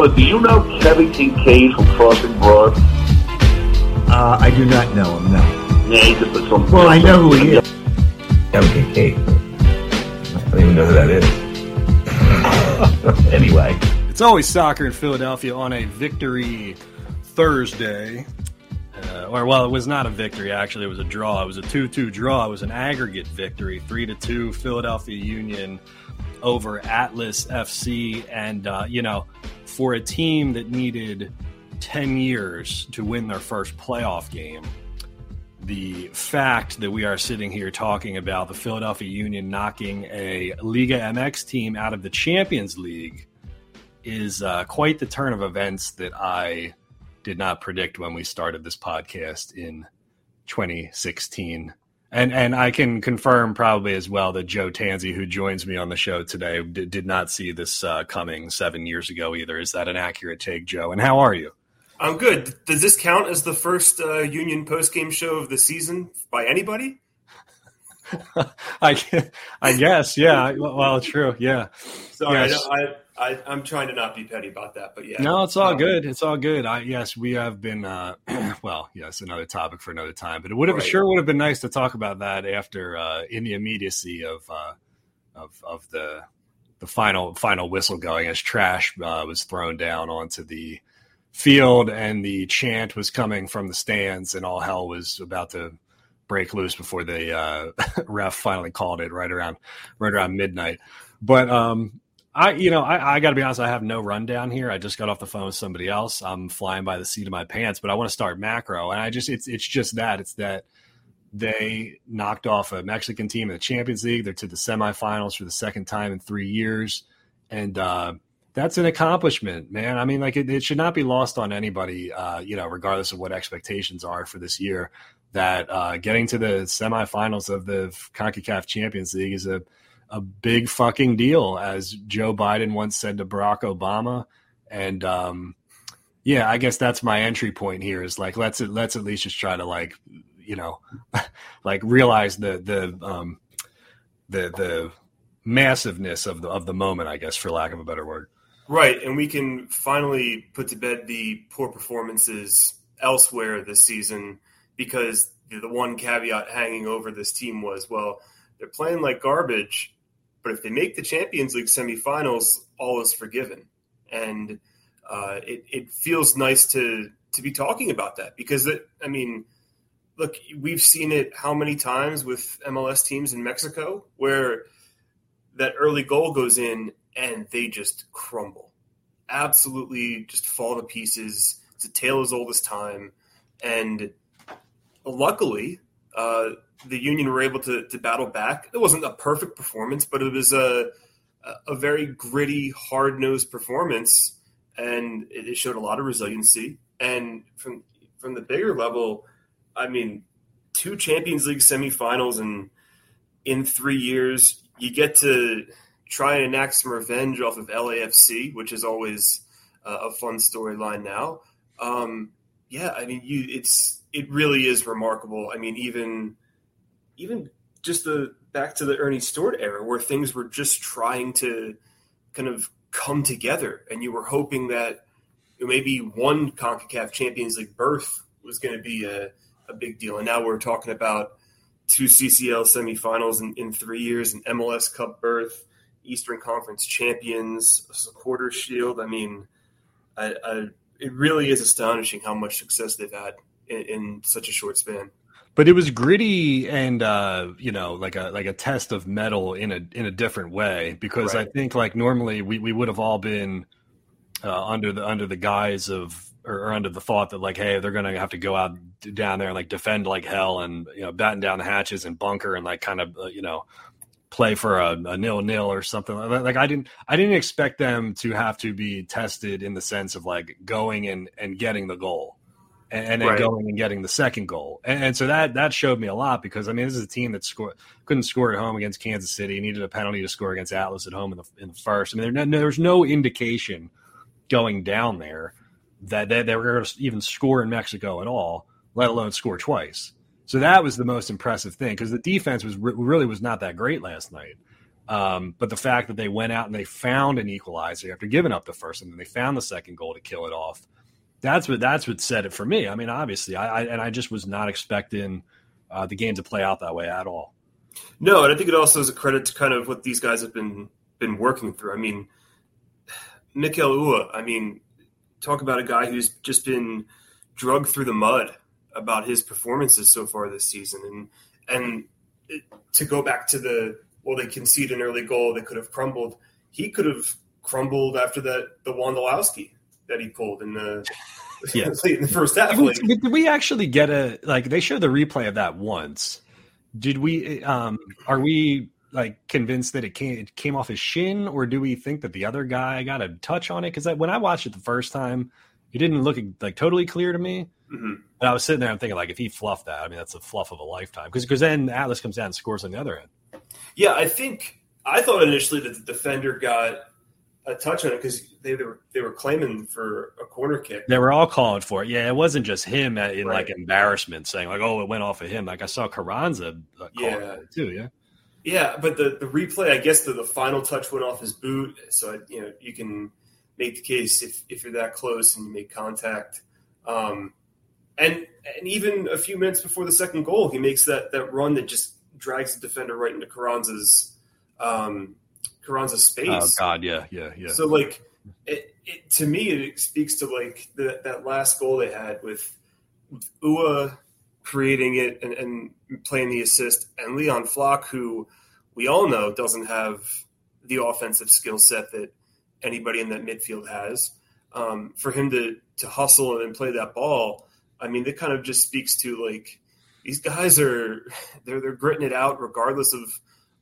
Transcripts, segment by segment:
Brother, do you know Kevin Kinkead from Crossing Broad? Uh, I do not know him, no. Yeah, he just put some. Well, I know who he is. Kevin Kinkead. I don't even know who that is. anyway. It's always soccer in Philadelphia on a victory Thursday. Uh, or well, it was not a victory. Actually, it was a draw. It was a two-two draw. It was an aggregate victory, three to two. Philadelphia Union over Atlas FC, and uh, you know, for a team that needed ten years to win their first playoff game, the fact that we are sitting here talking about the Philadelphia Union knocking a Liga MX team out of the Champions League is uh, quite the turn of events that I did not predict when we started this podcast in 2016. And and I can confirm probably as well that Joe Tanzi, who joins me on the show today, did, did not see this uh, coming seven years ago either. Is that an accurate take, Joe? And how are you? I'm good. Does this count as the first uh, Union post game show of the season by anybody? I, I guess, yeah. Well, true, yeah. Sorry, Yes. I, I, I, I'm trying to not be petty about that, but yeah. No, it's all Um, good. It's all good. I yes, we have been. Uh, well, yes, another topic for another time. But it would have Right. sure would have been nice to talk about that after uh, in the immediacy of uh, of of the the final final whistle going as trash uh, was thrown down onto the field and the chant was coming from the stands and all hell was about to break loose before the uh, ref finally called it right around right around midnight. But um, I, you know, I, I got to be honest. I have no rundown here. I just got off the phone with somebody else. I'm flying by the seat of my pants, but I want to start macro, and I just it's it's just that it's that they knocked off a Mexican team in the Champions League. They're to the semifinals for the second time in three years, and uh, that's an accomplishment, man. I mean, like it, it should not be lost on anybody, uh, you know, regardless of what expectations are for this year. That uh, getting to the semifinals of the Concacaf Champions League is a a big fucking deal, as Joe Biden once said to Barack Obama. And um, yeah, I guess that's my entry point here. Is like let's let's at least just try to like you know like realize the the um, the the massiveness of the of the moment. I guess for lack of a better word. Right, and we can finally put to bed the poor performances elsewhere this season because the the one caveat hanging over this team was, well, they're playing like garbage, but if they make the Champions League semifinals, all is forgiven. And uh, it, it feels nice to to be talking about that because it, I mean, look, we've seen it how many times with MLS teams in Mexico where that early goal goes in and they just crumble, absolutely just fall to pieces. It's a tale as old as time, and luckily, uh, the Union were able to, to battle back. It wasn't a perfect performance, but it was a a very gritty, hard nosed performance, and it showed a lot of resiliency. And from from the bigger level, I mean, two Champions League semifinals in in three years, you get to try and enact some revenge off of LAFC, which is always uh, a fun storyline now. Um, yeah, I mean, you it's it really is remarkable. I mean, even even just the back to the Ernie Stewart era, where things were just trying to kind of come together, and you were hoping that maybe one Concacaf Champions League berth was going to be a, a big deal, and now we're talking about two CCL semifinals in, in three years, an MLS Cup berth, Eastern Conference champions, a supporter shield. I mean, I, I, it really is astonishing how much success they've had in, in such a short span. But it was gritty and uh, you know, like a like a test of mettle in a in a different way because Right. I think like normally we, we would have all been uh, under the under the guise of or, or under the thought that like hey they're gonna have to go out down there and like defend like hell and you know batten down the hatches and bunker and like kind of uh, you know play for a, a nil nil or something like that. Like I didn't I didn't expect them to have to be tested in the sense of like going and and getting the goal and, and then Right. going and getting the second goal. And, and so that that showed me a lot because I mean this is a team that scored couldn't score at home against Kansas City, needed a penalty to score against Atlas at home in the in the first. I mean there, no, there's no indication going down there that they, they were going to even score in Mexico at all, let alone score twice. So that was the most impressive thing because the defense was re- really was not that great last night. Um, but the fact that they went out and they found an equalizer after giving up the first, and then they found the second goal to kill it off. That's what that's what said it for me. I mean, obviously, I, I and I just was not expecting uh, the game to play out that way at all. No, and I think it also is a credit to kind of what these guys have been been working through. I mean, Mikael Uhre, I mean, talk about a guy who's just been drugged through the mud about his performances so far this season, and and it, to go back to the well, they conceded an early goal that could have crumbled. He could have crumbled after that the Wondolowski that he pulled in the Yeah. in the first half. Did we, Like, did we actually get a like? They showed the replay of that once. Did we? Um, are we like convinced that it came it came off his shin, or do we think that the other guy got a touch on it? Because when I watched it the first time, it didn't look like totally clear to me. mhm. And I was sitting there, I'm thinking like, if he fluffed that, I mean, that's a fluff of a lifetime. Because because then Atlas comes down and scores on the other end. Yeah, I think I thought initially that the defender got a touch on it because they, they were they were claiming for a corner kick. They were all calling for it. Yeah, it wasn't just him in like embarrassment saying like, oh, it went off of him. Like I saw Carranza uh, calling Yeah. it too. Yeah. Yeah, but the, the replay, I guess the, the final touch went off his boot, so you know you can make the case if, if you're that close and you make contact. Um, and and even a few minutes before the second goal, he makes that that run that just drags the defender right into Carranza's um, Carranza's space. Oh God, yeah, yeah, yeah. So like, it, it, to me, it speaks to like the, that last goal they had with, with Uhre creating it and, and playing the assist, and Leon Flach, who we all know doesn't have the offensive skill set that anybody in that midfield has. Um, for him to to hustle and play that ball, I mean, that kind of just speaks to like these guys are they're they're gritting it out regardless of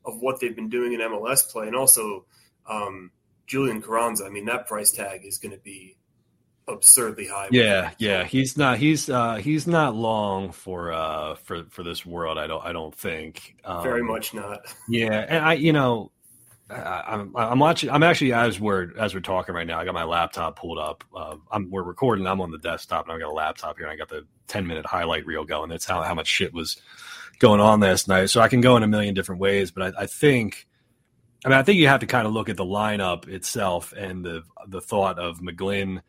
of what they've been doing in MLS play, and also um, Julian Carranza. I mean, that price tag is going to be absurdly high. Yeah, yeah, he's not. He's uh, he's not long for uh for for this world. I don't. I don't think. Um, very much not. Yeah, and I, you know, I, I'm I'm watching. I'm actually as we're as we're talking right now. I got my laptop pulled up. Uh, I'm we're recording. I'm on the desktop, and I've got a laptop here, and I got the 10 minute highlight reel going. That's how how much shit was going on last night. So I can go in a million different ways, but I, I think. I mean, I think you have to kind of look at the lineup itself and the the thought of McGlynn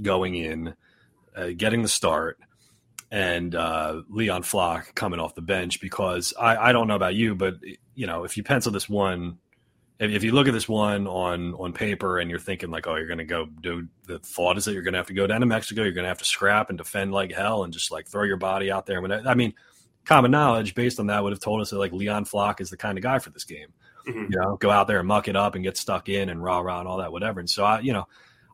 going in, uh, getting the start, and uh, Leon Flach coming off the bench because I, I don't know about you, but you know if you pencil this one, if, if you look at this one on on paper and you're thinking like, oh, you're going to go do the thought is that you're going to have to go down to Mexico, you're going to have to scrap and defend like hell and just like throw your body out there. I I mean, common knowledge based on that would have told us that like Leon Flach is the kind of guy for this game Mhm. you know, go out there and muck it up and get stuck in and rah rah and all that, whatever. And so I, you know,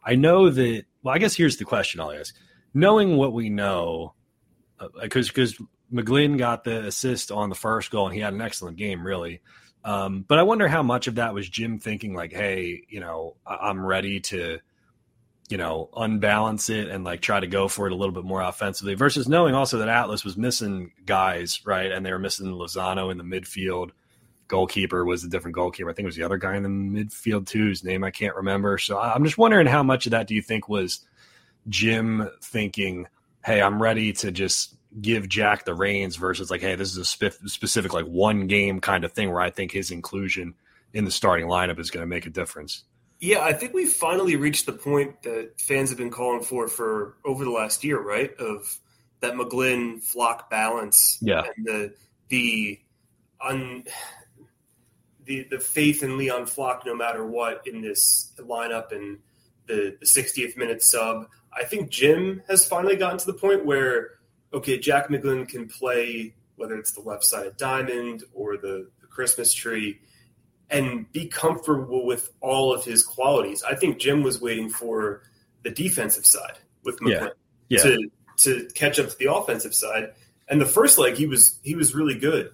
I know that. Well, I guess here's the question I'll ask: knowing what we know, because because McGlynn got the assist on the first goal and he had an excellent game, really. Um, but I wonder how much of that was Jim thinking like, hey, you know, I- I'm ready to, you know, unbalance it and like try to go for it a little bit more offensively versus knowing also that Atlas was missing guys, right? And they were missing Lozano in the midfield goalkeeper was a different goalkeeper. I think it was the other guy in the midfield too, whose name I can't remember. So I'm just wondering how much of that do you think was Jim thinking, "Hey, I'm ready to just give Jack the reins," versus like, "Hey, this is a spe- specific like one game kind of thing where I think his inclusion in the starting lineup is going to make a difference." Yeah, I think we've finally reached the point that fans have been calling for for over the last year, right? Of that McGlynn Flach balance, Yeah. and the the un, the the faith in Leon Flach, no matter what, in this lineup and the the 60th minute sub. I think Jim has finally gotten to the point where okay, Jack McGlynn can play whether it's the left side of diamond or the, the Christmas tree and be comfortable with all of his qualities. I think Jim was waiting for the defensive side with McGlynn Yeah. to to catch up to the offensive side. And the first leg, he was he was really good.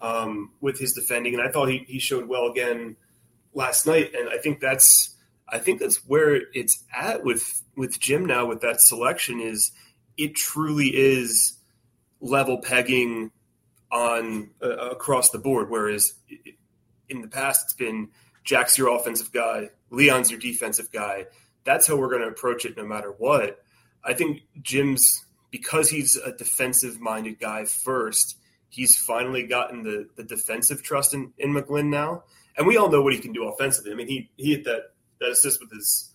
um, with his defending, and I thought he, he showed well again last night. And I think that's I think that's where it's at with with Jim now with that selection is it truly is level pegging on uh, across the board. Whereas in the past, it's been Jack's your offensive guy, Leon's your defensive guy. That's how we're going to approach it, no matter what. I think Jim's because he's a defensive minded guy first. He's finally gotten the the defensive trust in, in McGlynn now, and we all know what he can do offensively. I mean, he he hit that that assist with his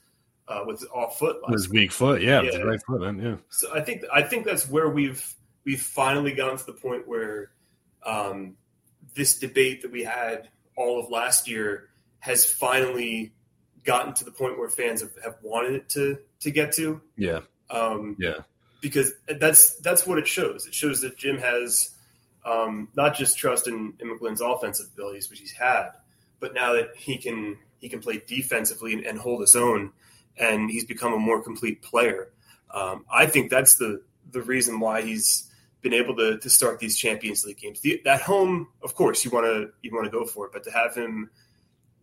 uh, with his off foot, his weak foot, yeah, yeah. right foot, man, yeah. So I think I think that's where we've we've finally gotten to the point where um, this debate that we had all of last year has finally gotten to the point where fans have, have wanted it to to get to. Yeah. Um, yeah. Because that's that's what it shows. It shows that Jim has um, not just trust in, in McGlynn's offensive abilities, which he's had, but now that he can he can play defensively and, and hold his own, and he's become a more complete player. Um, I think that's the the reason why he's been able to, to start these Champions League games. The, at home, of course, you want to you want to go for it, but to have him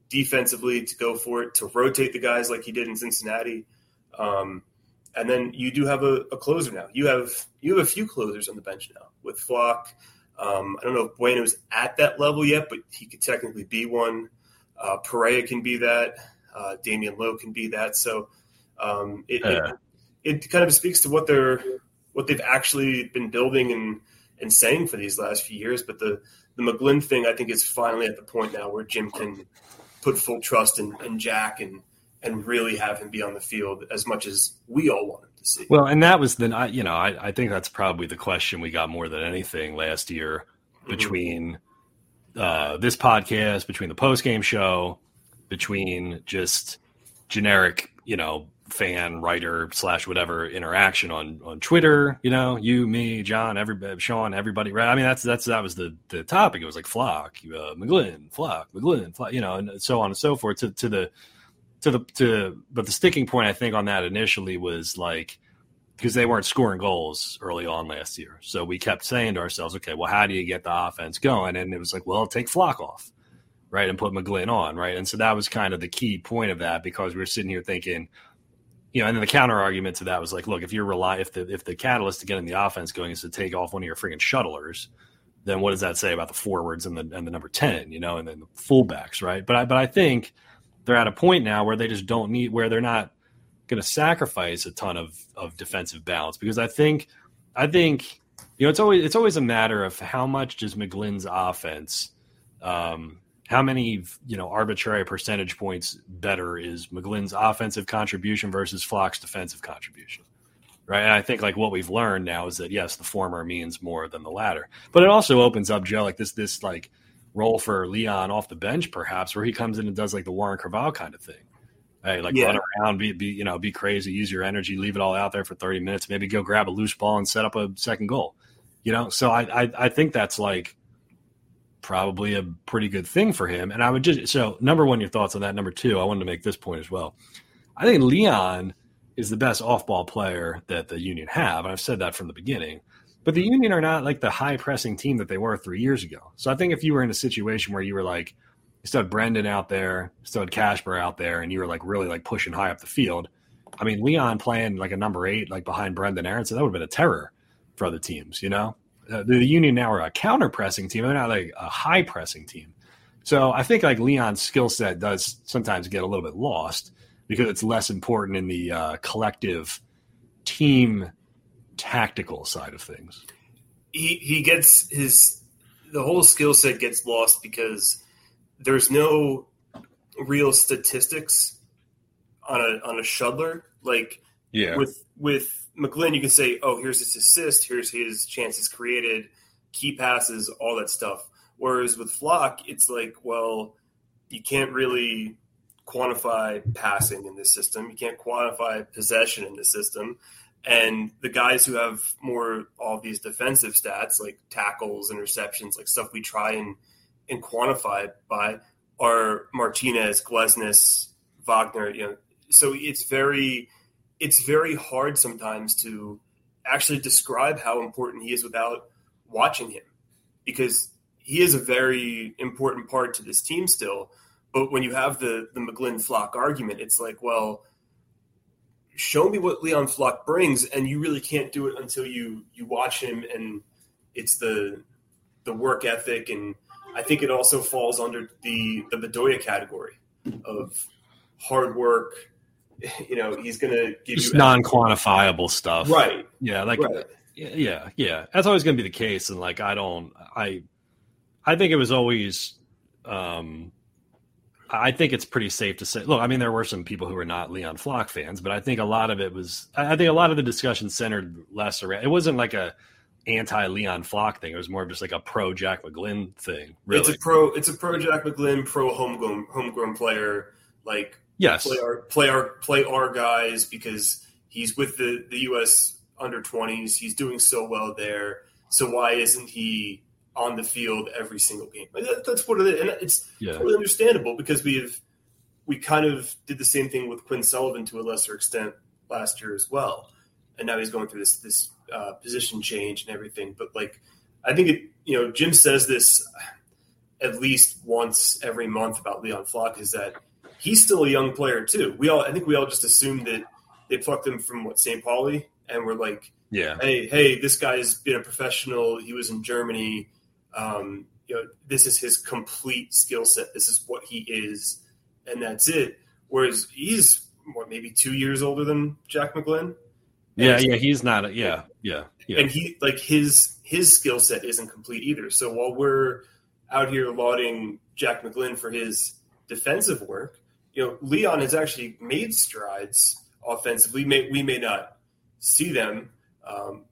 defensively to go for it, to rotate the guys like he did in Cincinnati, um, and then you do have a, a, closer now. You have you have a few closers on the bench now with Flach. Um, I don't know if Bueno's at that level yet, but he could technically be one. Uh, Perea can be that. Uh, Damion Lowe can be that. So um, it, uh. it, it kind of speaks to what they're what they've actually been building and and saying for these last few years. But the the McGlynn thing, I think, is finally at the point now where Jim can put full trust in, in Jack and and really have him be on the field as much as we all want him to see. Well, and that was the you know I, I think that's probably the question we got more than anything last year mm-hmm. between mm-hmm. uh, this podcast, between the post game show, between just generic you know fan writer slash whatever interaction on on Twitter. You know, you, me, John, everybody, Sean, everybody. Right? I mean, that's that's that was the the topic. It was like Flach, uh, McGlynn, Flach, McGlynn, Flach, you know, and so on and so forth. To to the to the to but the sticking point I think on that initially was like because they weren't scoring goals early on last year. So we kept saying to ourselves, okay, well, how do you get the offense going? And it was like, well, take Flach off, right, and put McGlynn on, right. And so that was kind of the key point of that because we were sitting here thinking you know, and then the counter argument to that was like, look, if you're rely if the if the catalyst to getting the offense going is to take off one of your freaking shuttlers, then what does that say about the forwards and the and the number ten, you know, and then the fullbacks, right? But I but I think they're at a point now where they just don't need where they're not going to sacrifice a ton of of defensive balance because I think I think you know it's always it's always a matter of how much does McGlynn's offense um, how many you know arbitrary percentage points better is McGlynn's offensive contribution versus Flach's defensive contribution? Right. And I think like what we've learned now is that yes, the former means more than the latter. But it also opens up Joe like this this like role for Leon off the bench, perhaps, where he comes in and does like the Warren Creavalle kind of thing. Hey, like yeah. run around, be, be you know, be crazy, use your energy, leave it all out there for 30 minutes, maybe go grab a loose ball and set up a second goal. You know, so I I, I think that's like probably a pretty good thing for him. And I would just so number one, your thoughts on that. Number two, I wanted to make this point as well. I think Leon is the best off-ball player that the Union have, and I've said that from the beginning. But the Union are not like the high pressing team that they were three years ago. So I think if you were in a situation where you were like, you still had Brendan out there, still had Kacper out there, and you were like really like pushing high up the field. I mean, Leon playing like a number eight, like behind Brendan Aaronson, that would have been a terror for other teams, you know? Uh, the Union now are a counter pressing team. They're not like a high pressing team. So I think like Leon's skill set does sometimes get a little bit lost because it's less important in the uh, collective team tactical side of things. He he gets his the whole skill set gets lost because there's no real statistics on a on a shuttler like yeah with with McGlynn, you can say, oh, here's his assist, here's his chances created, key passes, all that stuff. Whereas with Flach, it's like, well, you can't really quantify passing in this system. You can't quantify possession in this system. And the guys who have more all these defensive stats, like tackles, interceptions, like stuff we try and and quantify by, are Martinez, Glesnes, Wagner. You know, so it's very it's very hard sometimes to actually describe how important he is without watching him because he is a very important part to this team still. But when you have the the McGlynn Flach argument, it's like, well, show me what Leon Flock brings, and you really can't do it until you you watch him, and it's the the work ethic, and I think it also falls under the the Bedoya category of hard work. You know, he's going to give Just you non quantifiable stuff. right, Yeah. Like, right. yeah, yeah. That's always going to be the case. And like, I don't, I, I think it was always, um, I think it's pretty safe to say. Look, I mean, there were some people who were not Leon Flach fans, but I think a lot of it was. I I think a lot of the discussion centered less around. It wasn't like a anti Leon Flach thing. It was more of just like a pro Jack McGlynn thing. Really, It's a pro. It's a pro Jack McGlynn, pro homegrown homegrown player. Like yes, play our play our play our guys because he's with the the U.S. under twenties. He's doing so well there. So why isn't he on the field every single game? Like that, that's what it is, and it's yeah, totally understandable because we've we kind of did the same thing with Quinn Sullivan to a lesser extent last year as well, and now he's going through this this uh, position change and everything. But like, I think it, you know, Jim says this at least once every month about Leon Flach is that he's still a young player too. We all, I think, we all just assumed that they plucked him from what St. Pauli, and we're like, yeah, hey, hey, this guy's been a professional. He was in Germany. Um, you know, this is his complete skill set. This is what he is, and that's it. Whereas he's what maybe two years older than Jack McGlynn, yeah, yeah. He's not. A, yeah, yeah, yeah. and he like his his skill set isn't complete either. So while we're out here lauding Jack McGlynn for his defensive work, you know, Leon has actually made strides offensively. May, we may not see them, um,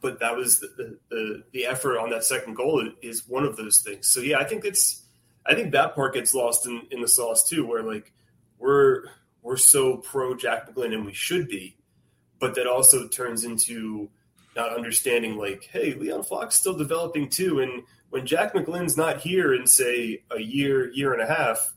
but that was the, the, the the effort on that second goal is one of those things. So yeah, I think it's I think that part gets lost in, in the sauce too, where like we're we're so pro Jack McGlynn and we should be, but that also turns into not understanding like, hey, Leon Flach's still developing too, and when Jack McGlynn's not here in say a year, year and a half,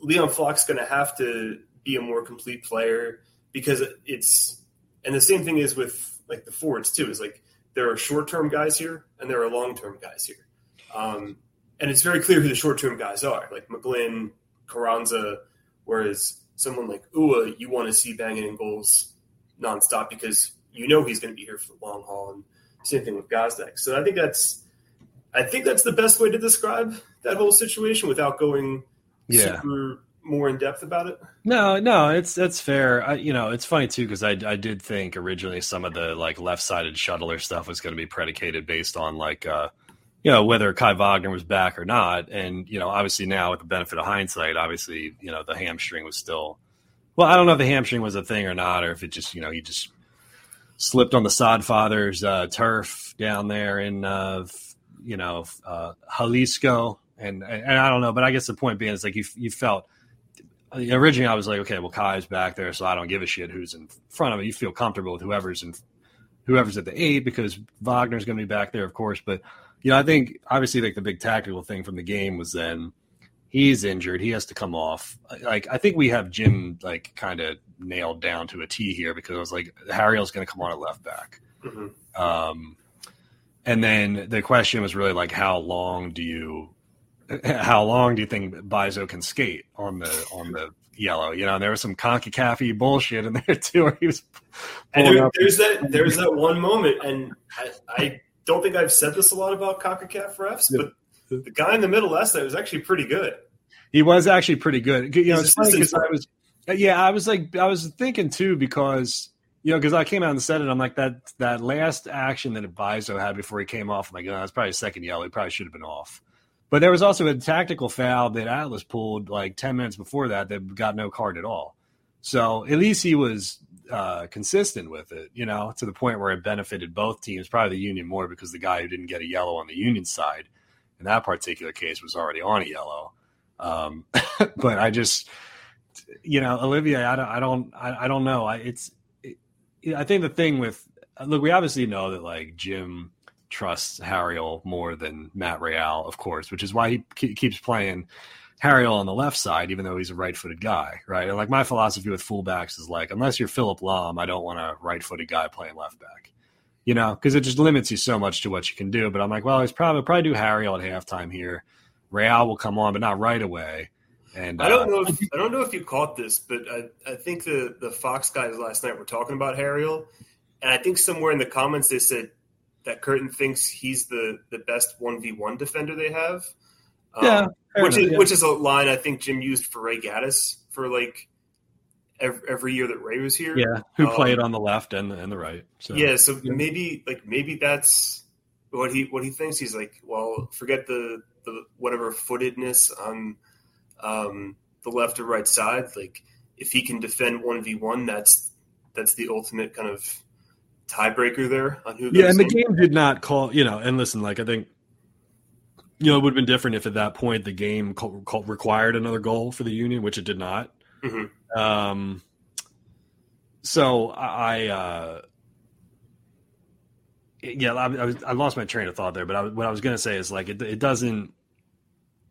Leon Flach's going to have to be a more complete player because it's and the same thing is with like the forwards too. Is like there are short term guys here and there are long term guys here, um, and it's very clear who the short term guys are, like McGlynn, Carranza, whereas someone like Uhre, you want to see banging in goals nonstop because you know he's going to be here for the long haul, and same thing with Gazdag. So I think that's I think that's the best way to describe that whole situation without going Yeah. super more in depth about it. No, no, it's that's fair. I, you know, it's funny too because I I did think originally some of the like left sided shuttler stuff was going to be predicated based on like uh you know whether Kai Wagner was back or not, and you know obviously now with the benefit of hindsight, obviously you know the hamstring was still. Well, I don't know if the hamstring was a thing or not, or if it just you know he just slipped on the Sodfather's uh, turf down there in uh, you know uh, Jalisco, and and I don't know, but I guess the point being is like you you felt originally I was like, okay, well Kai's back there, so I don't give a shit who's in front of it. You feel comfortable with whoever's in whoever's at the eight because Wagner's going to be back there, of course. But you know, I think obviously like the big tactical thing from the game was then he's injured, he has to come off. Like I think we have Jim like kind of nailed down to a T here because I was like Harriel's going to come on at left back. Mhm. Um, and then the question was really like, how long do you, how long do you think Bizo can skate on the on the yellow? You know, and there was some Concacaf bullshit in there too, where he was And there, there's that there's that one moment, and I, I don't think I've said this a lot about CONCACAF refs, but the guy in the middle last night was actually pretty good. He was actually pretty good. You know, it's funny because I was, yeah, I was like, I was thinking too because you know, because I came out and said it. I'm like that that last action that Bizo had before he came off. I'm like, oh, that's probably a second yellow. He probably should have been off. But there was also a tactical foul that Atlas pulled like ten minutes before that that got no card at all. So at least he was uh, consistent with it, you know, to the point where it benefited both teams. Probably the Union more because the guy who didn't get a yellow on the Union side in that particular case was already on a yellow. Um, but I just, you know, Olivia, I don't, I don't, I, I don't know. I, it's, it, I think the thing with, look, we obviously know that like Jim trusts Harriel more than Matt Real, of course, which is why he ke- keeps playing Harriel on the left side, even though he's a right-footed guy, right? And like my philosophy with fullbacks is like, unless you're Philipp Lahm, I don't want a right-footed guy playing left back. you know, because it just limits you so much to what you can do. But I'm like, well, he's probably probably do Harry at halftime here. Real will come on, but not right away. And I don't uh, know. If, I don't know if you caught this, but I, I think the the Fox guys last night were talking about Harriel, and I think somewhere in the comments they said that Curtin thinks he's the the best one v one defender they have. Um, Yeah, which enough, is yeah. which is a line I think Jim used for Ray Gaddis for like every, every year that Ray was here. yeah, who Um, played on the left and the, and the right. So Yeah, so Yeah. maybe like maybe that's what he what he thinks. He's like, well, forget the the whatever footedness on um, the left or right side. Like if he can defend one v one, that's that's the ultimate kind of tiebreaker there on who. Yeah, and the game did not call, you know, and listen, like I think, you know, it would have been different if at that point the game call, call, required another goal for the Union, which it did not. Mhm. Um, so I, uh, yeah, I, I, was, I lost my train of thought there, but I, what I was going to say is like it, it doesn't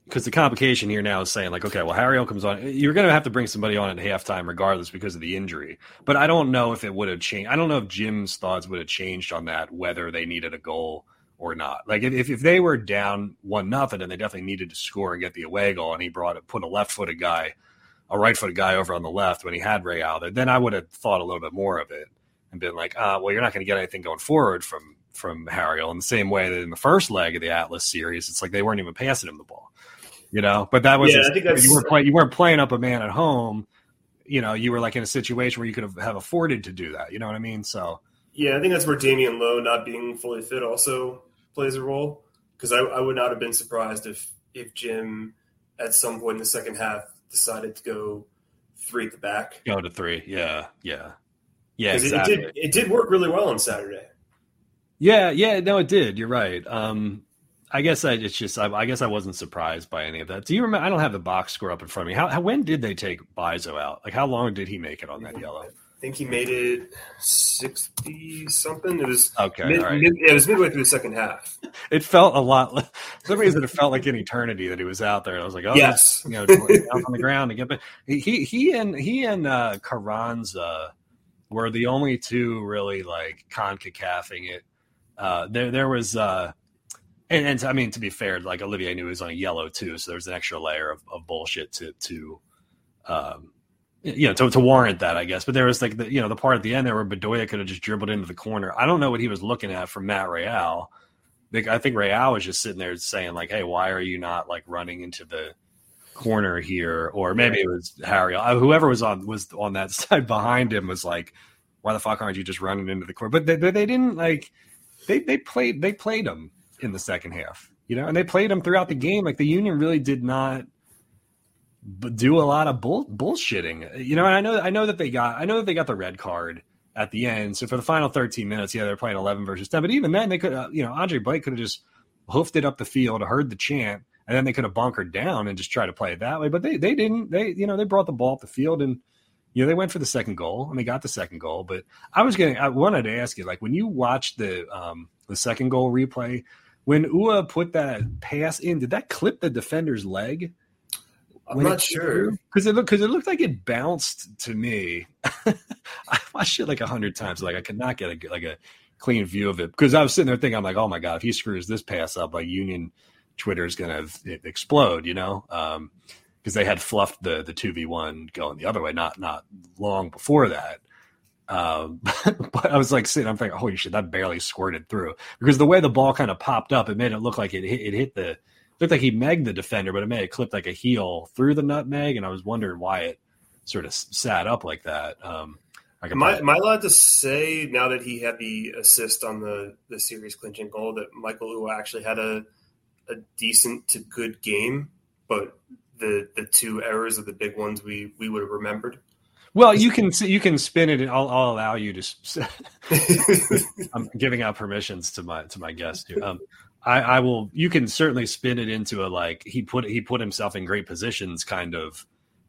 because the complication here now is saying like, okay, well, Harry comes on. You're going to have to bring somebody on at halftime regardless because of the injury. But I don't know if it would have changed. I don't know if Jim's thoughts would have changed on that, whether they needed a goal or not. Like if, if they were down one nothing and they definitely needed to score and get the away goal, and he brought it, put a left footed guy, a right footed guy over on the left when he had Ray out there, then I would have thought a little bit more of it and been like, uh, well, you're not going to get anything going forward from from Harriel in the same way that in the first leg of the Atlas series, it's like they weren't even passing him the ball you know. But that was Yeah, I think that's- you weren't playing you weren't playing up a man at home. You know, you were like in a situation where you could have, have afforded to do that. You know what I mean? So Yeah, I think that's where Damion Lowe not being fully fit also plays a role. Because I, I would not have been surprised if if Jim at some point in the second half decided to go three at the back. go to three. Yeah, yeah, yeah. 'Cause it- it, did it did work really well on Saturday. Yeah, yeah. No, it did. You're right. Um, I guess I it's just I, I guess I wasn't surprised by any of that. Do you remember? I don't have the box score up in front of me. How, how when did they take Bizo out? Like how long did he make it on that yellow? I think he made it sixty something. It was Okay, mid, right. mid, it was midway through the second half. It felt a lot. For some reason, it felt like an eternity that he was out there. I was like, oh, Yes. you know, down on the ground again. But. He he he and he and uh, Carranza were the only two really like concacafing it. Uh, there there was uh, and, and I mean to be fair, like Olivier knew he was on a yellow too, so there was an extra layer of, of bullshit to to um, you know to, to warrant that, I guess. But there was like the you know the part at the end there where Bedoya could have just dribbled into the corner. I don't know what he was looking at from Matt Real. Like, I think Real was just sitting there saying like, "Hey, why are you not like running into the corner here?" Or maybe it was Harry. Uh, Whoever was on was on that side behind him was like, "Why the fuck aren't you just running into the corner?" But they, they, they didn't like they they played they played him in the second half, you know, and they played him throughout the game. Like the Union really did not do a lot of bull bullshitting, you know. And I know I know that they got I know that they got the red card at the end. So for the final 13 minutes, yeah, they're playing 11 versus 10. But even then, they could, uh, you know, Andre Blake could have just hoofed it up the field, heard the chant, and then they could have bunkered down and just tried to play it that way. But they they didn't. They you know they brought the ball up the field and you know they went for the second goal and they got the second goal. But I was getting I wanted to ask you like when you watched the um the second goal replay. When Uhre put that pass in, did that clip the defender's leg? I'm not sure. because it looked because it looked like it bounced to me. I watched it like a hundred times, like I could not get a like a clean view of it because I was sitting there thinking, I'm like, oh my god, if he screws this pass up, like Union Twitter is gonna explode, you know, um, because they had fluffed the the two v one going the other way, not not long before that. Um, but I was like sitting, I'm thinking, holy shit, that barely squirted through because the way the ball kind of popped up, it made it look like it hit, it hit the looked like he megged the defender, but it may have clipped like a heel through the nutmeg, and I was wondering why it sort of sat up like that. Um, I Am I, am I allowed to say now that he had the assist on the the series clinching goal that Mikael Uhre actually had a a decent to good game, but the the two errors are the big ones we we would have remembered. Well, you can you can spin it, and I'll, I'll allow you to. I'm giving out permissions to my to my guest here. Um, I, I will. You can certainly spin it into a like he put he put himself in great positions kind of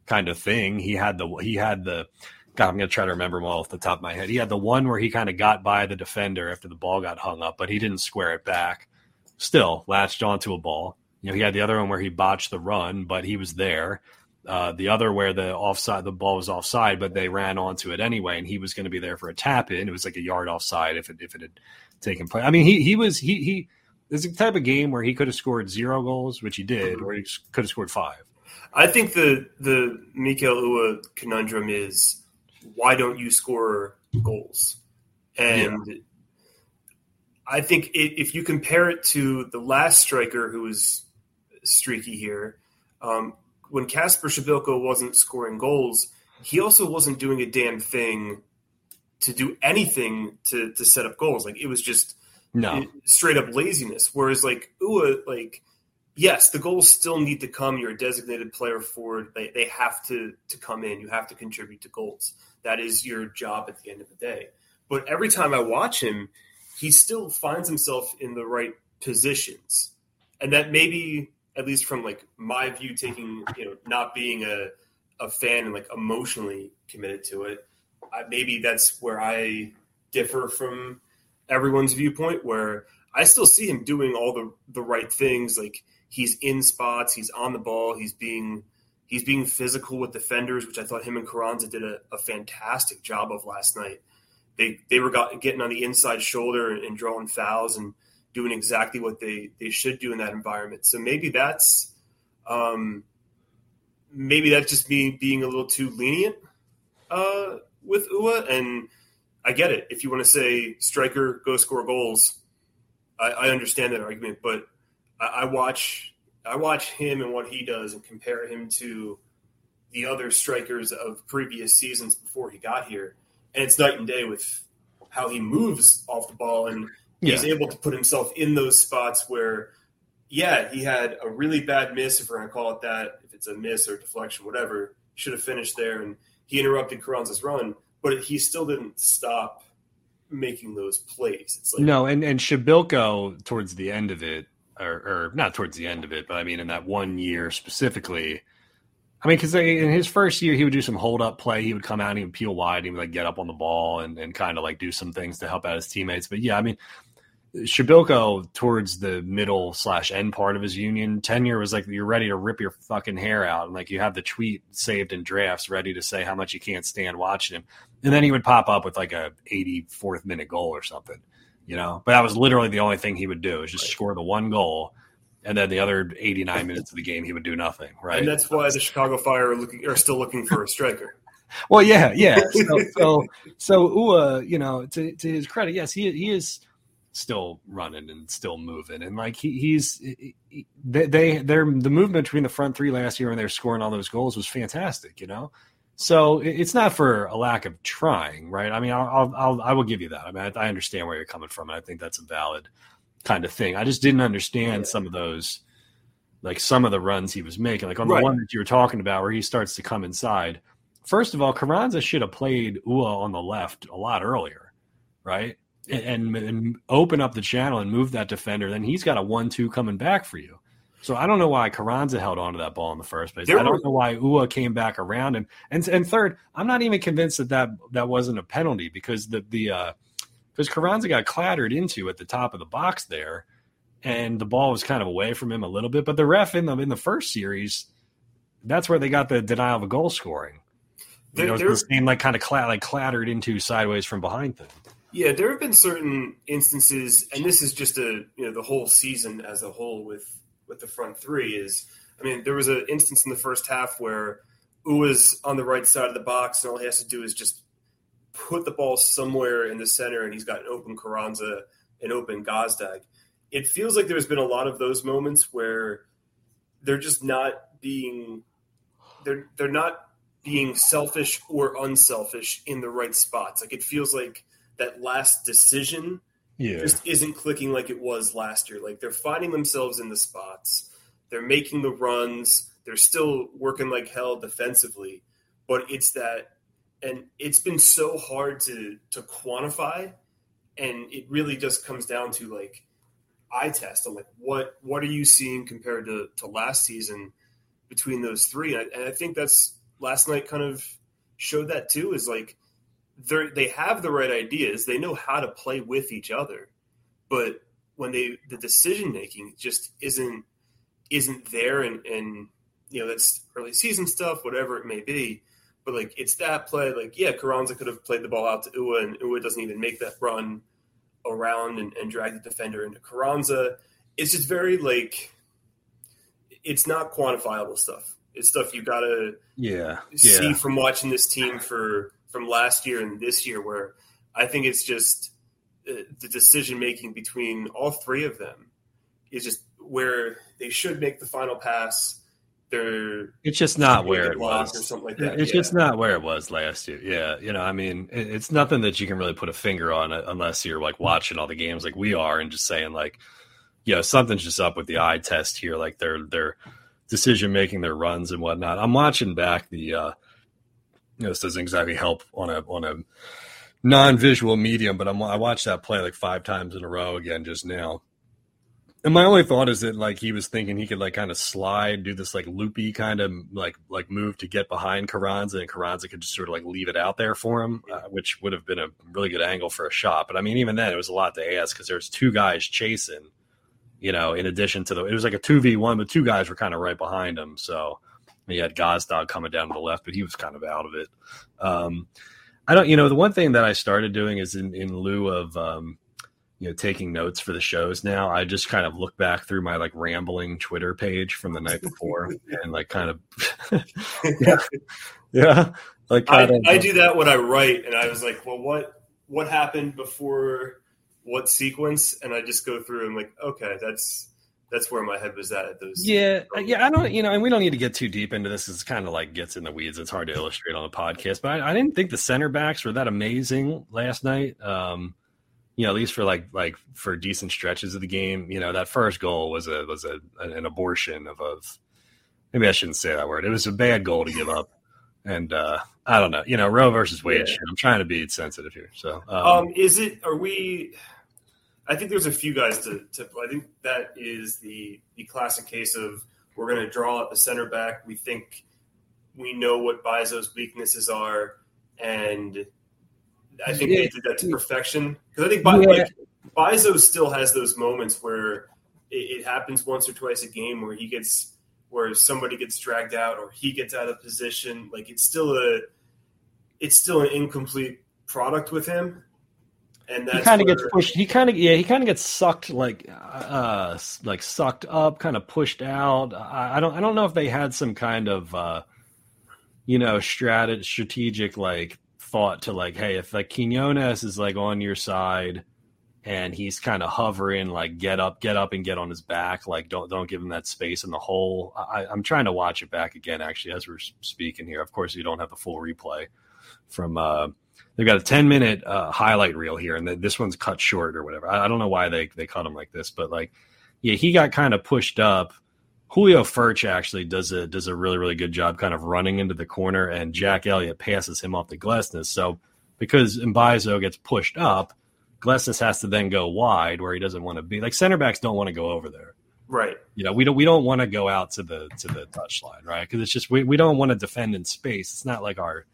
kind of thing. He had the he had the. God, I'm gonna try to remember them all off the top of my head. He had the one where he kind of got by the defender after the ball got hung up, but he didn't square it back. Still latched onto a ball. You know, he had the other one where he botched the run, but he was there. Uh, the other where the offside, the ball was offside, but they ran onto it anyway, and he was going to be there for a tap in. It was like a yard offside if it if it had taken place. I mean, he he was he he. There's a type of game where he could have scored zero goals, which he did, or he could have scored five. I think the the Mikael Uhre conundrum is why don't you score goals? And yeah. I think it, if you compare it to the last striker who was streaky here, um, when Kacper Przybyłko wasn't scoring goals, he also wasn't doing a damn thing to do anything to to set up goals. Like it was just no straight up laziness. Whereas like Uhre, like yes, the goals still need to come. You're a designated player forward. They they have to to come in. You have to contribute to goals. That is your job at the end of the day. But every time I watch him, he still finds himself in the right positions, and that maybe at least from like my view, taking you know not being a a fan and like emotionally committed to it, I, maybe that's where I differ from everyone's viewpoint. Where I still see him doing all the the right things, like he's in spots, he's on the ball, he's being he's being physical with defenders, which I thought him and Carranza did a, a fantastic job of last night. They they were got, getting on the inside shoulder and, and drawing fouls and doing exactly what they they should do in that environment. So maybe that's um, maybe that's just me being a little too lenient uh, with Uhre. And I get it. If you want to say striker, go score goals, I, I understand that argument. But I, I watch I watch him and what he does and compare him to the other strikers of previous seasons before he got here, and it's night and day with how he moves off the ball and yeah. he's able to put himself in those spots where, yeah, he had a really bad miss, if we're going to call it that, if it's a miss or deflection, whatever, should have finished there, and he interrupted Carranza's run, but he still didn't stop making those plays. It's like, no, and and Przybyłko towards the end of it, or, or not towards the end of it, but I mean in that one year specifically I mean, because in his first year, he would do some hold up play. He would come out and he would peel wide. And he would like get up on the ball and, and kind of like do some things to help out his teammates. But yeah, I mean, Przybyłko towards the middle slash end part of his union tenure was like you're ready to rip your fucking hair out. And like you have the tweet saved in drafts ready to say how much you can't stand watching him. And then he would pop up with like a 84th minute goal or something, you know? But that was literally the only thing he would do is just right. score the one goal and then the other 89 minutes of the game he would do nothing right and that's why the chicago fire are looking are still looking for a striker well yeah yeah so so, so Uhre, you know to, to his credit yes he, he is still running and still moving and like he, he's he, they, they they're the movement between the front three last year and they're scoring all those goals was fantastic you know so it's not for a lack of trying right i mean i'll, I'll, I'll i will give you that i mean I, I understand where you're coming from and i think that's a valid kind of thing. I just didn't understand some of those, like some of the runs he was making, like on the right. one that you were talking about where he starts to come inside. First of all, Carranza should have played Uhre on the left a lot earlier, right? And, and, open up the channel and move that defender. Then he's got a one-two coming back for you. So I don't know why Carranza held on to that ball in the first place. There I don't were, know why Uhre came back around him. And and third, I'm not even convinced that that, that wasn't a penalty because the the uh, because Carranza got clattered into at the top of the box there, and the ball was kind of away from him a little bit. But the ref in the in the first series, that's where they got the denial of a goal scoring. There, you know, the same like kind of clat, like clattered into sideways from behind thing. Yeah, there have been certain instances, and this is just a you know the whole season as a whole with with the front three is. I mean, there was an instance in the first half where Uhre was on the right side of the box, and all he has to do is just put the ball somewhere in the center and he's got an open Carranza, an open Gazdag. It feels like there's been a lot of those moments where they're just not being they're they're not being selfish or unselfish in the right spots. Like it feels like that last decision yeah. just isn't clicking like it was last year. Like they're finding themselves in the spots. They're making the runs. They're still working like hell defensively, but it's that and it's been so hard to to quantify and it really just comes down to like eye test of like what what are you seeing compared to, to last season between those three and I, and I think that's last night kind of showed that too is like they they have the right ideas they know how to play with each other but when they the decision making just isn't isn't there and and you know that's early season stuff, whatever it may be. But like it's that play, like yeah, Carranza could have played the ball out to Uhre, and Uhre doesn't even make that run around and, and drag the defender into Carranza. It's just very like it's not quantifiable stuff. It's stuff you gotta Yeah. see Yeah. from watching this team for from last year and this year, where I think it's just uh, the decision making between all three of them is just where they should make the final pass. They're It's just not where it was. or something like that. It's yeah. just not where it was last year. Yeah, you know, I mean, it's nothing that you can really put a finger on unless you're like watching all the games like we are and just saying like, you know, something's just up with the eye test here. Like their their decision making, their runs and whatnot. I'm watching back the. uh you know, this doesn't exactly help on a on a non-visual medium, but I'm I watched that play like five times in a row again just now. And my only thought is that like he was thinking he could like kind of slide, do this like loopy kind of like like move to get behind Carranza, and Carranza could just sort of like leave it out there for him, uh, which would have been a really good angle for a shot. But I mean, even then, it was a lot to ask because there's two guys chasing. You know, in addition to the, it was like a two v one, but two guys were kind of right behind him. So he had Gazdag coming down to the left, but he was kind of out of it. Um, I don't, you know, the one thing that I started doing is in, in lieu of, um, you know, taking notes for the shows now, I just kind of look back through my like rambling Twitter page from the night before and like kind of, yeah, yeah, like I, of, I do that when I write, and I was like, well, what what happened before what sequence? And I just go through and like, okay, that's that's where my head was at at those. Yeah, uh, yeah. I don't, you know, and we don't need to get too deep into this. It's kind of like gets in the weeds. It's hard to illustrate on a podcast, but I, I didn't think the center backs were that amazing last night. Um, you know, at least for like like for decent stretches of the game. You know, that first goal was a was a an abortion of of maybe I shouldn't say that word. It was a bad goal to give up, and uh I don't know. You know, Roe versus Wade. Yeah. I'm trying to be sensitive here, so um, Um, is it? Are we? I think there's a few guys to. to I think that is the the classic case of we're going to draw out the center back. We think we know what Bizo's weaknesses are, and I think they did that to perfection. Because I think Bi- Yeah. like, Bizo still has those moments where it, it happens once or twice a game where he gets where somebody gets dragged out or he gets out of position. Like it's still a it's still an incomplete product with him. And he kind of gets pushed. He kind of yeah. He kind of gets sucked like uh like sucked up, kind of pushed out. I, I don't I don't know if they had some kind of uh you know strat strategic like thought to like hey if like Quinones is like on your side and he's kind of hovering like get up get up and get on his back like don't don't give him that space in the hole. I, I'm trying to watch it back again actually as we're speaking here. Of course you don't have the full replay from uh they've got a 10 minute uh, highlight reel here and then this one's cut short or whatever. I, I don't know why they, they cut him like this but like yeah he got kind of pushed up. Julio furch actually does a does a really really good job kind of running into the corner and jack elliott passes him off to Glesnes so because Mbaizo gets pushed up Glesnes has to then go wide where he doesn't want to be. Like center backs don't want to go over there. Right. you know we don't we don't want to go out to the to the touchline right? Because it's just we, we don't want to defend in space. It's not like our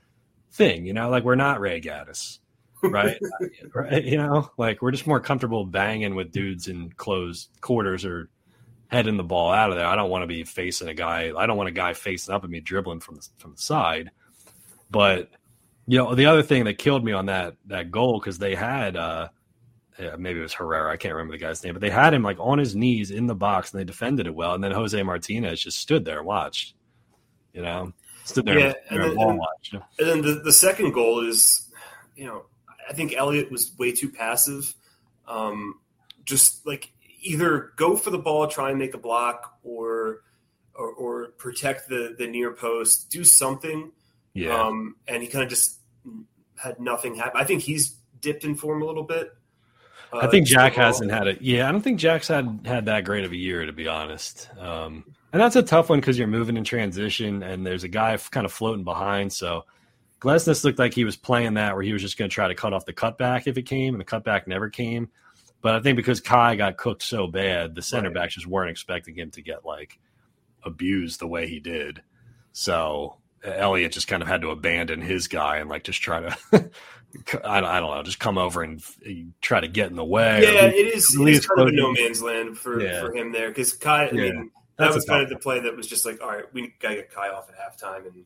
thing you know like we're not ray gaddis right right you know like we're just more comfortable banging with dudes in closed quarters or heading the ball out of there i don't want to be facing a guy i don't want a guy facing up at me dribbling from the from the side but you know the other thing that killed me on that that goal because they had uh yeah, maybe it was Herrera. I can't remember the guy's name, but they had him like on his knees in the box and they defended it well. And then Jose Martinez just stood there and watched, you know, Yeah, and, and then- and-. And then the, the second goal is, you know, I think Elliott was way too passive. Um, just like either go for the ball, try and make a block, or or, or protect the the near post, do something. Yeah. Um, and he kind of just had nothing happen. I think he's dipped in form a little bit. Uh, I think Jack hasn't had it. Yeah, I don't think Jack's had had that great of a year, to be honest. Um, and that's a tough one because you're moving in transition, and there's a guy f- kind of floating behind. So Glesnes looked like he was playing that where he was just going to try to cut off the cutback if it came, and the cutback never came. But I think because Kai got cooked so bad, the center backs just weren't expecting him to get like abused the way he did. So Elliot just kind of had to abandon his guy and like just try to. I don't, I don't know, just come over and eh, try to get in the way. Yeah, it is. at least kind of no man's land for, Yeah. for him there because Kai. I Yeah. That was kind of the play that was just like, all right, we gotta get Kai off at halftime and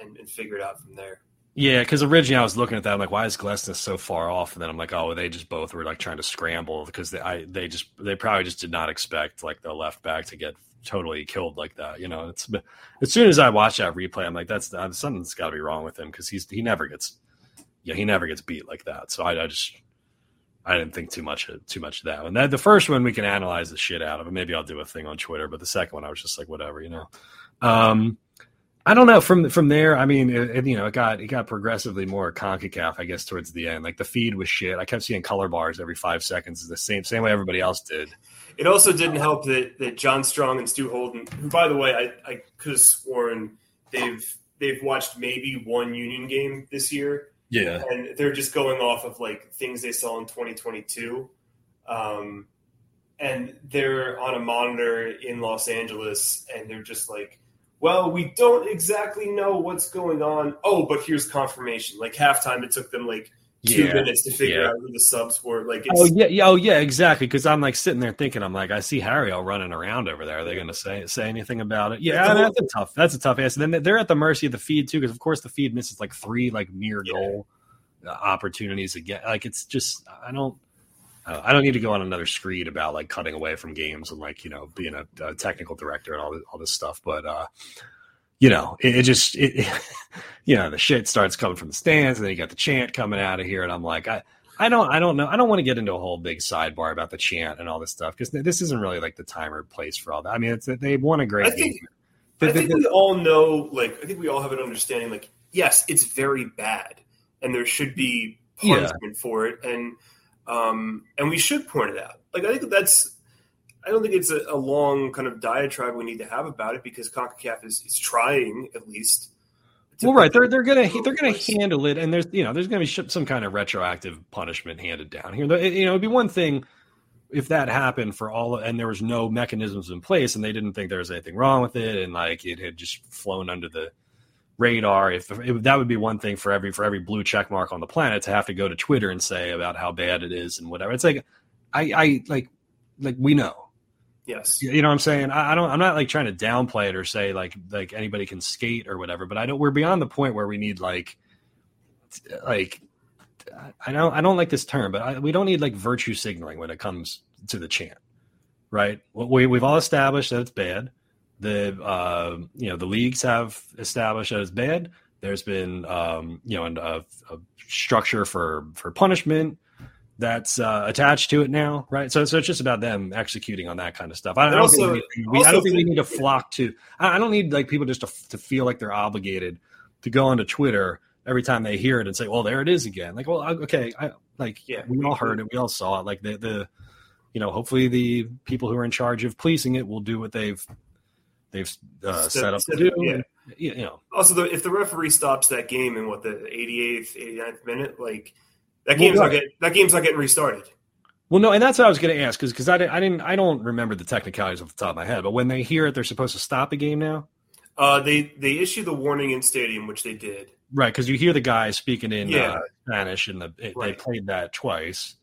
and, and figure it out from there. Yeah, because originally I was looking at that, I'm like, why is Glesnes so far off? And then I'm like, oh, they just both were like trying to scramble because they, I, they just, they probably just did not expect like the left back to get totally killed like that. You know, it's as soon as I watch that replay, I'm like, that's uh, something's got to be wrong with him because he's he never gets, yeah, he never gets beat like that. So I, I just, I didn't think too much of too much of that. And that the first one we can analyze the shit out of, and maybe I'll do a thing on Twitter. But the second one, I was just like, whatever, you know. Um, I don't know. From from there, I mean, it, it, you know, it got it got progressively more Concacaf, I guess, towards the end. Like the feed was shit. I kept seeing color bars every five seconds, the same same way everybody else did. It also didn't help that, that John Strong and Stu Holden, who by the way, I, I could have sworn they've they've watched maybe one Union game this year, Yeah, and they're just going off of like things they saw in 2022. Um, and they're on a monitor in Los Angeles, and they're just like, "Well, we don't exactly know what's going on." Oh, but here's confirmation. Like halftime, it took them like two Yeah, minutes to figure yeah. out who the subs were. Like, it's, Oh yeah, yeah, oh yeah, exactly. Because I'm like sitting there thinking, I'm like, I see Harriel running around over there. Are they going to say say anything about it? Yeah, Yeah. that's a tough. That's a tough answer. Then they're at the mercy of the feed too, because of course the feed misses like three like near goal uh, opportunities again. Like it's just I don't. I don't need to go on another screed about like cutting away from games and like you know being a, a technical director and all this, all this stuff, but uh, you know it, it just it, you know the shit starts coming from the stands and then you got the chant coming out of here and I'm like I I don't I don't know I don't want to get into a whole big sidebar about the chant and all this stuff because this isn't really like the time or place for all that. I mean it's they won a great I think- game. I think we all know, like, I think we all have an understanding, like, yes, it's very bad, and there should be Yeah. punishment for it, and um, and we should point it out. Like, I think that's, I don't think it's a, a long kind of diatribe we need to have about it because Concacaf is, is trying at least. well, right. They're they're gonna they're gonna handle it, and there's you know there's gonna be some kind of retroactive punishment handed down here. You know, it'd be one thing if that happened for all, and there was no mechanisms in place, and they didn't think there was anything wrong with it, and like it had just flown under the radar. If, if that would be one thing for every for every blue check mark on the planet to have to go to Twitter and say about how bad it is and whatever. It's like I I like like we know. Yes. You know what I'm saying? I, I don't. I'm not like trying to downplay it or say like like anybody can skate or whatever. But I don't. We're beyond the point where we need like like I don't. I don't like this term, but I, we don't need like virtue signaling when it comes to the chant, right? We we've all established that it's bad. The uh, you know the leagues have established that it's bad. There's been um, you know a, a structure for for punishment that's uh, attached to it now, right? So, so it's just about them executing on that kind of stuff. I, I don't also- think we, we- I don't think we need to flock to. I, I don't need like people just to, to feel like they're obligated to go onto Twitter every time they hear it and say, "Well, there it is again." Like, well, okay, I like Yeah, we all heard it, we all saw it. Like the the you know, hopefully the people who are in charge of policing it will do what they've they've uh, Set- set up to set- do. yeah. You know, Also, the, if the referee stops that game in what the 88th, 89th minute, like that Well, game's not getting that game's not getting restarted. Well, no, and that's what I was going to ask because because I didn't I didn't I don't remember the technicalities off the top of my head, but when they hear it, they're supposed to stop the game now, Uh, they they issue the warning in stadium, which they did. right? Because you hear the guy speaking in Yeah. uh, Spanish, and the it, they played that twice.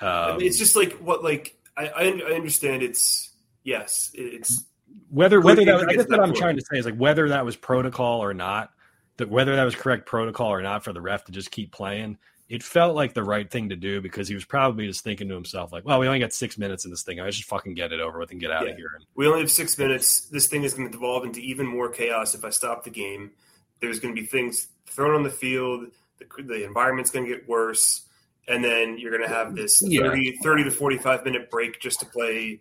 I Um, mean, it's just like what like I I, I understand it's yes it's whether whether that I guess what I'm point. trying to say is like whether that was protocol or not, that whether that was correct protocol or not for the ref to just keep playing. It felt like the right thing to do because he was probably just thinking to himself, like, "Well, we only got six minutes in this thing. I should fucking get it over with and get out Yeah. of here." And we only have six minutes. This thing is going to devolve into even more chaos if I stop the game. There's going to be things thrown on the field. The, the environment's going to get worse. And then you're going to have this Yeah. 30, 30 to 45 minute break just to play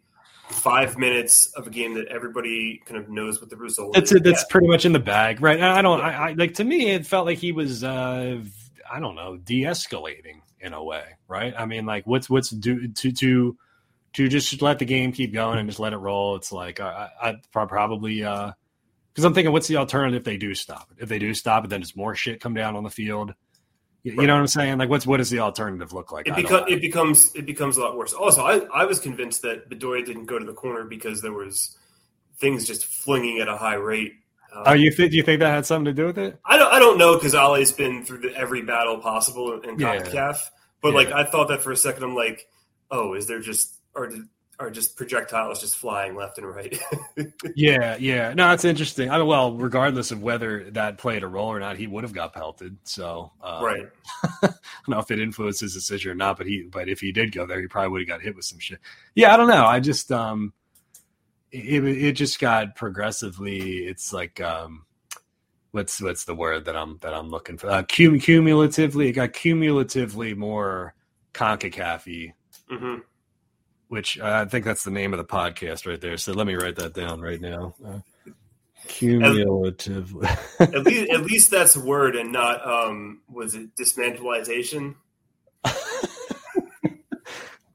five minutes of a game that everybody kind of knows what the result That's is. it. That's pretty much in the bag, right? I don't. I, I like to me, it felt like he was. uh I don't know, de-escalating in a way, right? I mean, like, what's what's do to to to just let the game keep going and just let it roll. It's like I, I probably uh, because I'm thinking, what's the alternative if they do stop it? If they do stop it, then just more shit come down on the field. You, you know what I'm saying? Like, what's what does the alternative look like? It, beco- it becomes it becomes a lot worse. Also, I, I was convinced that Bedoya didn't go to the corner because there was things just flinging at a high rate. Um, Oh, you think? Do you think that had something to do with it? I don't I don't know because Ali's been through the, every battle possible in Yeah. CONCACAF, but Yeah. like I thought that for a second. I'm like, oh, is there just are are just projectiles just flying left and right. yeah, yeah. No, it's interesting. I mean, well, regardless of whether that played a role or not, he would have got pelted. So, um, right. I don't know if it influenced his decision or not, but he, but if he did go there, he probably would have got hit with some shit. Yeah, I don't know. I just, um, it, it just got progressively. It's like, um, what's what's the word that I'm that I'm looking for? Uh, cum- cumulatively, it got cumulatively more concacaf hmm which uh, I think that's the name of the podcast right there. So let me write that down right now. Uh, cumulative. At least, at least that's a word and not um, was it dismantleization?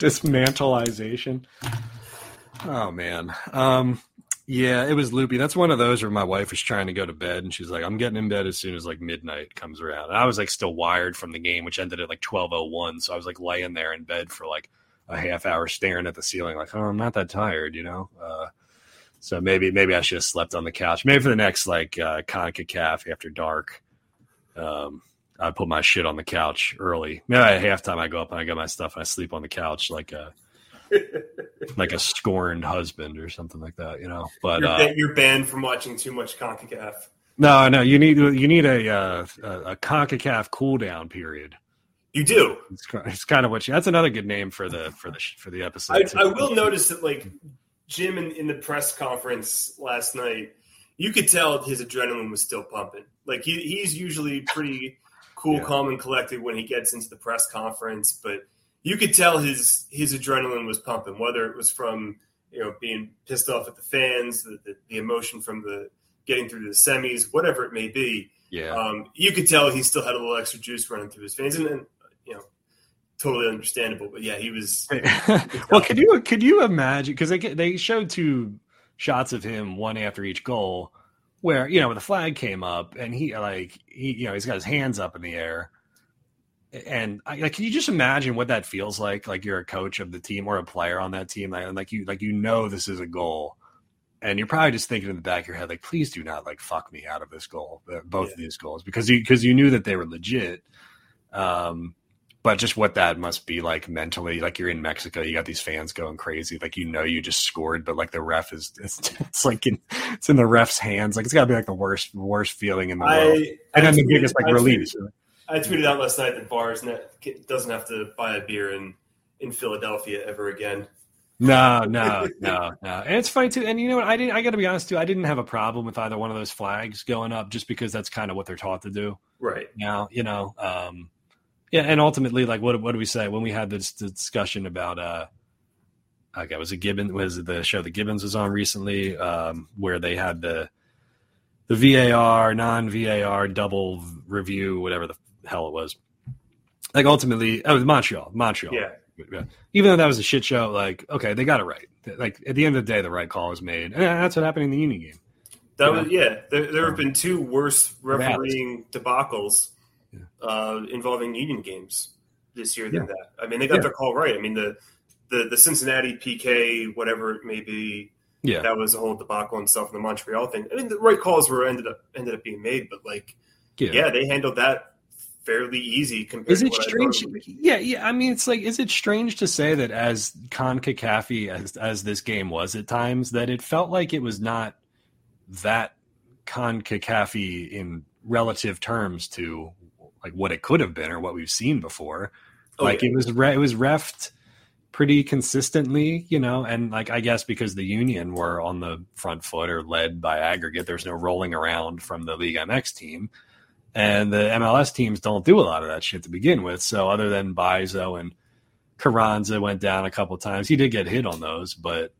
Dismantleization. Oh man. Um yeah, it was loopy. That's one of those where my wife was trying to go to bed and she's like, I'm getting in bed as soon as like midnight comes around. And I was like still wired from the game, which ended at like twelve oh one. So I was like laying there in bed for like a half hour staring at the ceiling, like, oh, I'm not that tired, you know? Uh so maybe maybe I should have slept on the couch. Maybe for the next like uh CONCACAF after dark. Um I put my shit on the couch early. Maybe at halftime I go up and I get my stuff and I sleep on the couch like a like a scorned husband or something like that, you know. But You're, uh, you're banned from watching too much Concacaf. no, no, you need you need a uh, a, Concacaf cool down period. You do. It's, it's kind of what you, that's another good name for the for the for the episode. I. I will notice that, like Jim in, in the press conference last night, you could tell his adrenaline was still pumping. Like he, he's usually pretty cool, Yeah. calm, and collected when he gets into the press conference, but you could tell his his adrenaline was pumping. Whether it was from you know being pissed off at the fans, the, the, the emotion from the getting through the semis, whatever it may be, yeah. um, you could tell he still had a little extra juice running through his veins, and, and you know, totally understandable. But yeah, he was. well, could you could you imagine because they they showed two shots of him, one after each goal, where you know when the flag came up and he like he you know he's got his hands up in the air, and I, like can you just imagine what that feels like? Like you're a coach of the team or a player on that team, like, like you like you know this is a goal. And you're probably just thinking in the back of your head, like, please do not like fuck me out of this goal, uh, both Yeah. of these goals, because you because you knew that they were legit. Um, but just what that must be like mentally like you're in mexico you got these fans going crazy like you know you just scored but like the ref is it's, it's like in it's in the ref's hands like it's got to be like the worst worst feeling in the world I, and then the biggest like Tweeted, I tweeted out last night that bars doesn't have to buy a beer in in Philadelphia ever again. no no no no and it's funny too and you know what i didn't i gotta be honest too i didn't have a problem with either one of those flags going up just because that's kind of what they're taught to do Right. now you know um yeah and ultimately like what, what do we say when we had this discussion about uh okay was it gibbon was it the show that gibbons was on recently um where they had the the var non-var double review whatever the hell it was like ultimately oh montreal montreal Yeah. Yeah. even though that was a shit show like okay they got it right like at the end of the day the right call was made and that's what happened in the union game That Yeah. was yeah. There, there have been two worse refereeing debacles Yeah. uh, involving union games this year than Yeah. that. I mean, they got Yeah. their call right. I mean, the, the the Cincinnati PK, whatever it may be, yeah that was a whole debacle and stuff. And the Montreal thing. I mean, the right calls were ended up ended up being made, but like, yeah, they handled that fairly easy compared Is to it strange? Yeah, yeah. I mean, it's like, is it strange to say that as Concacaf as as this game was at times, that it felt like it was not that Concacaf in relative terms to like what it could have been or what we've seen before. Oh, like yeah. it was, re- it was refed pretty consistently, you know, and like I guess because the Union were on the front foot or led by aggregate, there's no rolling around from the League MX team. And the MLS teams don't do a lot of that shit to begin with. So other than Bizo and Carranza went down a couple times, he did get hit on those, but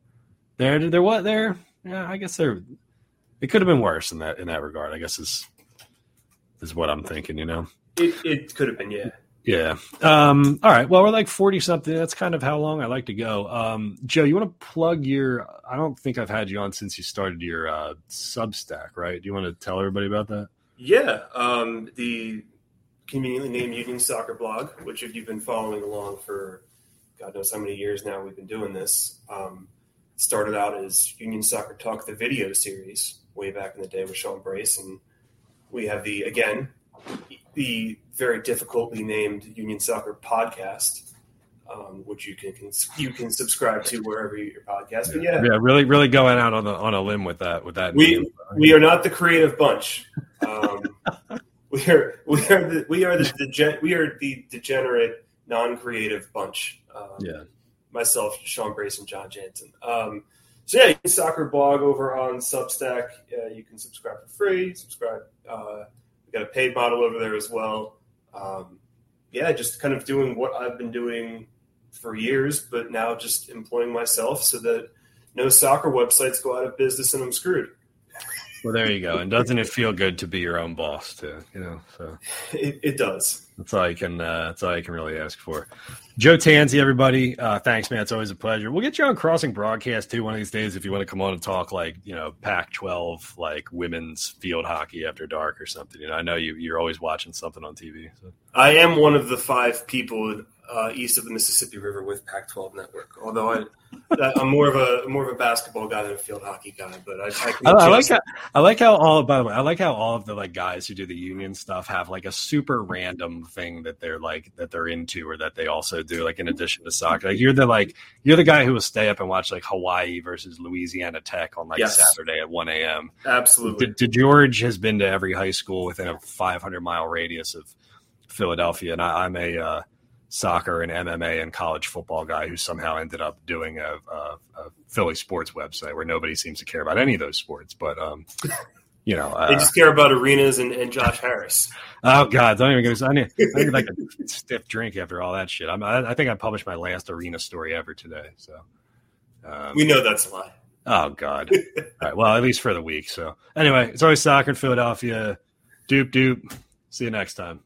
there, there, what there? Yeah, I guess there. It could have been worse in that in that regard. I guess is is what I'm thinking. You know. It, it could have been, yeah. Yeah. Um, all right. Well, we're like 40 something. That's kind of how long I like to go. Um, Joe, you want to plug your, I don't think I've had you on since you started your uh, Substack, right? Do you want to tell everybody about that? Yeah, um, the conveniently named Union Soccer blog, which if you've been following along for God knows how many years now, we've been doing this. Um, started out as Union Soccer Talk, the video series, way back in the day with Sean Brace, and we have the again the very difficultly named Union Soccer podcast. Um, which you can, can you can subscribe to wherever you, your podcast. But yeah, Yeah, really, really going out on the on a limb with that. With that, we name. we are not the creative bunch. Um, we are we are the we are the degen- we are the degenerate non-creative bunch. Um, yeah, myself, Sean Brace, and John Jansen. Um, so yeah, soccer blog over on Substack. Uh, you can subscribe for free. Subscribe. Uh, we got a paid model over there as well. Um, yeah, just kind of doing what I've been doing for years, but now just employing myself so that no soccer websites go out of business and I'm screwed. well, there you go. And doesn't it feel good to be your own boss too? You know, so It, it does. that's all I can. Uh, that's all I can really ask for. Joe Tanzi, everybody, uh, thanks, man. It's always a pleasure. We'll get you on Crossing Broadcast too one of these days if you want to come on and talk like you know Pac-12 like women's field hockey after dark or something. You know, I know you you're always watching something on TV. So. I am one of the five people uh, east of the Mississippi River with Pac-12 Network. Although I, I'm more of a more of a basketball guy than a field hockey guy, but I, I, I, I like how I like how all by the way I like how all of the like guys who do the union stuff have like a super random thing that they're like that they're into or that they also do like in addition to soccer. Like you're the like you're the guy who will stay up and watch like Hawaii versus Louisiana Tech on like Yes. Saturday at one a.m. absolutely. D- D- George has been to every high school within a 500 mile radius of Philadelphia, and I, I'm a uh, soccer and MMA and college football guy who somehow ended up doing a, a, a Philly sports website where nobody seems to care about any of those sports. But um, you know, They uh, just care about arenas and, and Josh Harris. oh god, don't even get. me- I need, I need like a stiff drink after all that shit. I'm, I, I think I published my last arena story ever today. So. Um, We know that's a lie. Oh God! All right. Well, at least for the week. So anyway, it's always soccer in Philadelphia. Doop doop. See you next time.